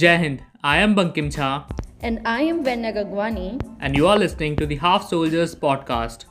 Jai Hind, I am Bankim Jha. And I am Venya Gagwani. And you are listening to the Half Soldiers podcast.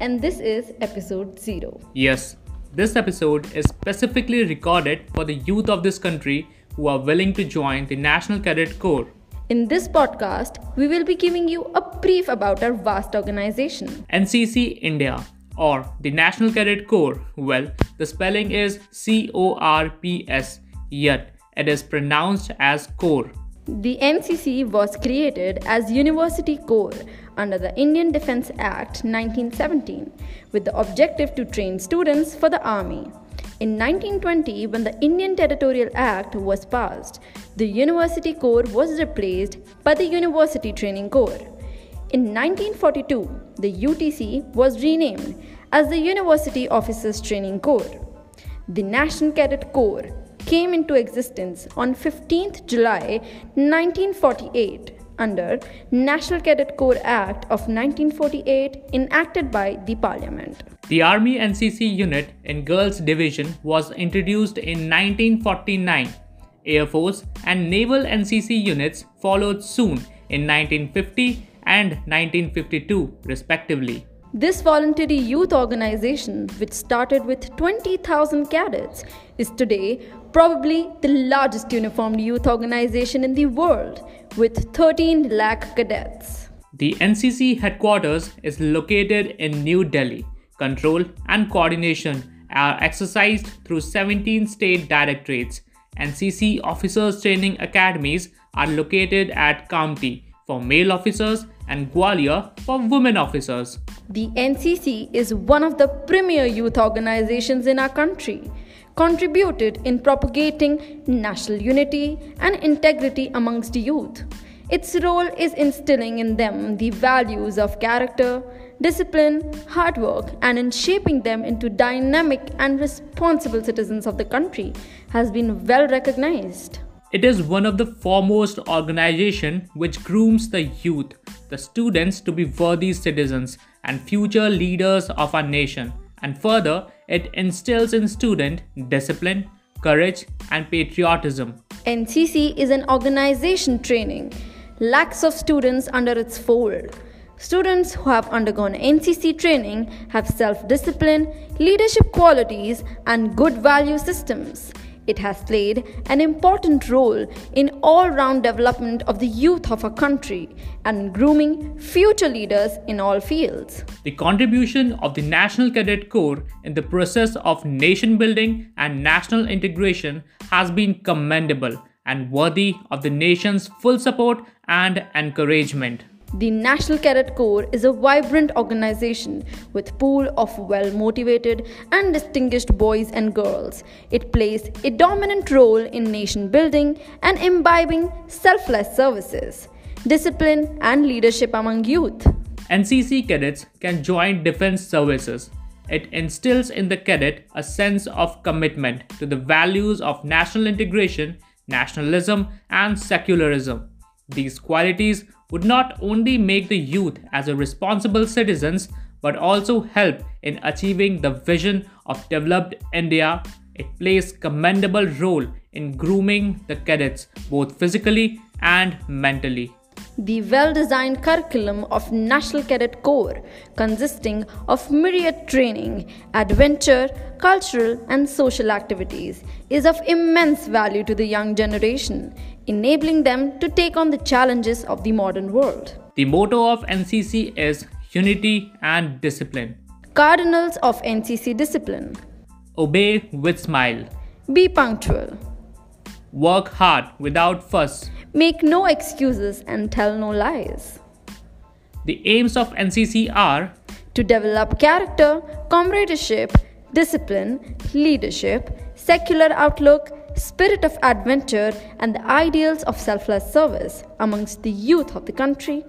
And this is episode 0. Yes, this episode is specifically recorded for the youth of this country who are willing to join the National Cadet Corps. In this podcast, we will be giving you a brief about our vast organization NCC India or the National Cadet Corps. Well, the spelling is C O R P S, yet it is pronounced as Corps. The NCC was created as University Corps under the Indian Defence Act 1917 with the objective to train students for the army. In 1920, when the Indian Territorial Act was passed, the University Corps was replaced by the University Training Corps. In 1942, the UTC was renamed as the University Officers Training Corps. The National Cadet Corps came into existence on 15th July 1948 under National Cadet Corps Act of 1948 enacted by the Parliament. The Army NCC unit in Girls Division was introduced in 1949. Air Force and Naval NCC units followed soon in 1950 and 1952 respectively. This voluntary youth organization, which started with 20,000 cadets, is today probably the largest uniformed youth organization in the world with 13 lakh cadets. The NCC headquarters is located in New Delhi. Control and coordination are exercised through 17 state directorates. NCC officers training academies are located at Kamptee for male officers and Gwalior for women officers. The NCC is one of the premier youth organizations in our country, contributed in propagating national unity and integrity amongst the youth. Its role is instilling in them the values of character, discipline, hard work, and in shaping them into dynamic and responsible citizens of the country has been well recognized. It is one of the foremost organization which grooms the youth, the students to be worthy citizens and future leaders of our nation. And further, it instills in student discipline, courage and patriotism. NCC is an organization training lakhs of students under its fold. Students who have undergone NCC training have self discipline, leadership qualities, and good value systems. It has played an important role in all round development of the youth of our country and grooming future leaders in all fields. The contribution of the National Cadet Corps in the process of nation building and national integration has been commendable and worthy of the nation's full support and encouragement. The National Cadet Corps is a vibrant organization with pool of well-motivated and distinguished boys and girls. It plays a dominant role in nation building and imbibing selfless services, discipline and leadership among youth. NCC cadets can join defense services. It instills in the cadet a sense of commitment to the values of national integration, nationalism and secularism. These qualities would not only make the youth as a responsible citizens but also help in achieving the vision of developed India. It plays commendable role in grooming the cadets both physically and mentally. The well designed curriculum of National Cadet Corps, consisting of myriad training, adventure, cultural, and social activities, is of immense value to the young generation enabling them to take on the challenges of the modern world. The motto of NCC is unity and discipline. Cardinals of NCC discipline Obey with smile. Be punctual. Work hard without fuss. Make no excuses and tell no lies. The aims of NCC are to develop character, comradeship, discipline, leadership, secular outlook, spirit of adventure, and the ideals of selfless service amongst the youth of the country.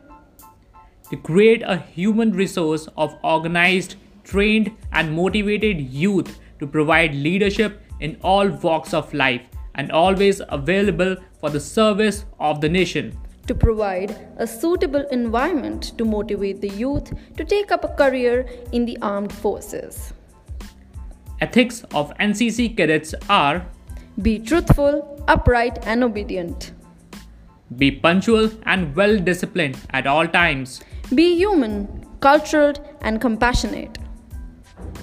To create a human resource of organized, trained, and motivated youth to provide leadership in all walks of life and always available for the service of the nation. To provide a suitable environment to motivate the youth to take up a career in the armed forces. Ethics of NCC cadets are be truthful, upright, and obedient. Be punctual and well disciplined at all times. Be human, cultured, and compassionate.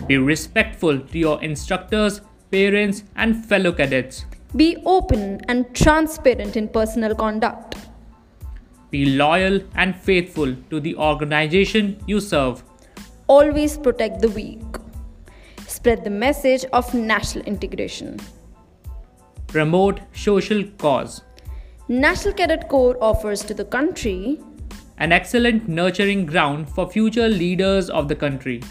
Be respectful to your instructors, parents, and fellow cadets. Be open and transparent in personal conduct. Be loyal and faithful to the organization you serve. Always protect the weak. Spread the message of national integration. Promote social cause. National Cadet Corps offers to the country an excellent nurturing ground for future leaders of the country.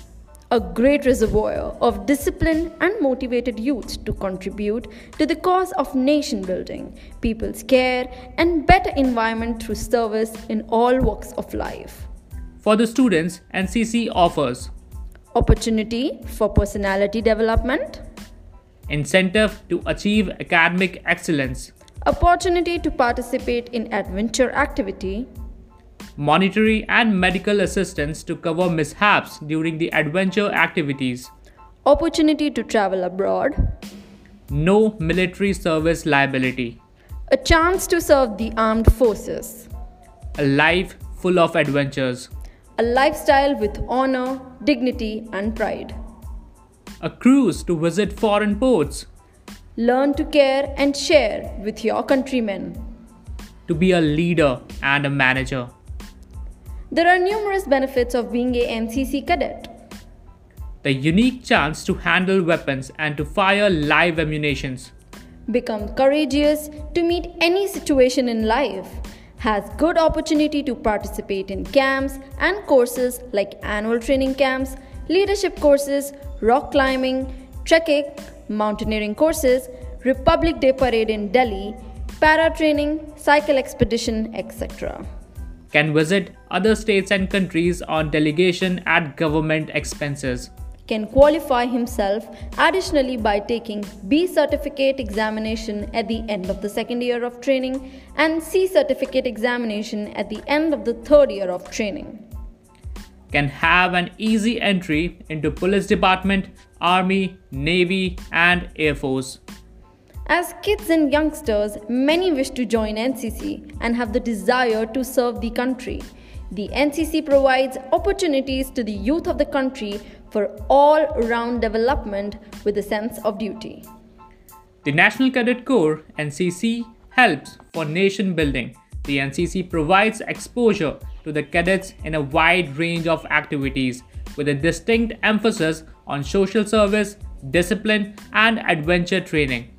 A great reservoir of disciplined and motivated youth to contribute to the cause of nation building, people's care, and better environment through service in all walks of life. For the students, NCC offers opportunity for personality development, incentive to achieve academic excellence, opportunity to participate in adventure activity, monetary and medical assistance to cover mishaps during the adventure activities, opportunity to travel abroad, no military service liability, a chance to serve the armed forces, a life full of adventures, a lifestyle with honor, dignity, and pride, a cruise to visit foreign ports, learn to care and share with your countrymen, to be a leader and a manager. There are numerous benefits of being a NCC cadet. The unique chance to handle weapons and to fire live ammunitions. Become courageous to meet any situation in life. Has good opportunity to participate in camps and courses like annual training camps, leadership courses, rock climbing, trekking, mountaineering courses, Republic Day parade in Delhi, para training, cycle expedition, etc can visit other states and countries on delegation at government expenses. Can qualify himself additionally by taking B certificate examination at the end of the second year of training and C certificate examination at the end of the third year of training. Can have an easy entry into police department, army, navy and air force. As kids and youngsters, many wish to join NCC and have the desire to serve the country. The NCC provides opportunities to the youth of the country for all round development with a sense of duty. The National Cadet Corps NCC helps for nation building. The NCC provides exposure to the cadets in a wide range of activities with a distinct emphasis on social service, discipline, and adventure training.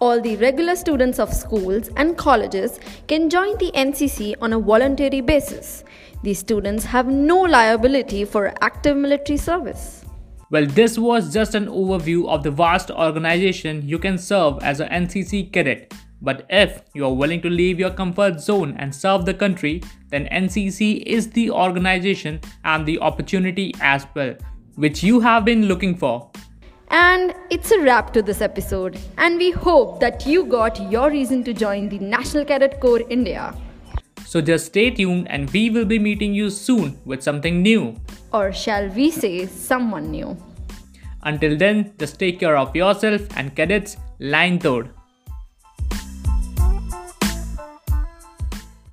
All the regular students of schools and colleges can join the NCC on a voluntary basis. These students have no liability for active military service. Well, this was just an overview of the vast organization you can serve as an NCC cadet. But if you are willing to leave your comfort zone and serve the country, then NCC is the organization and the opportunity as well, which you have been looking for. And it's a wrap to this episode, and we hope that you got your reason to join the National Cadet Corps India. So just stay tuned, and we will be meeting you soon with something new. Or shall we say, someone new. Until then, just take care of yourself and cadets, line tod.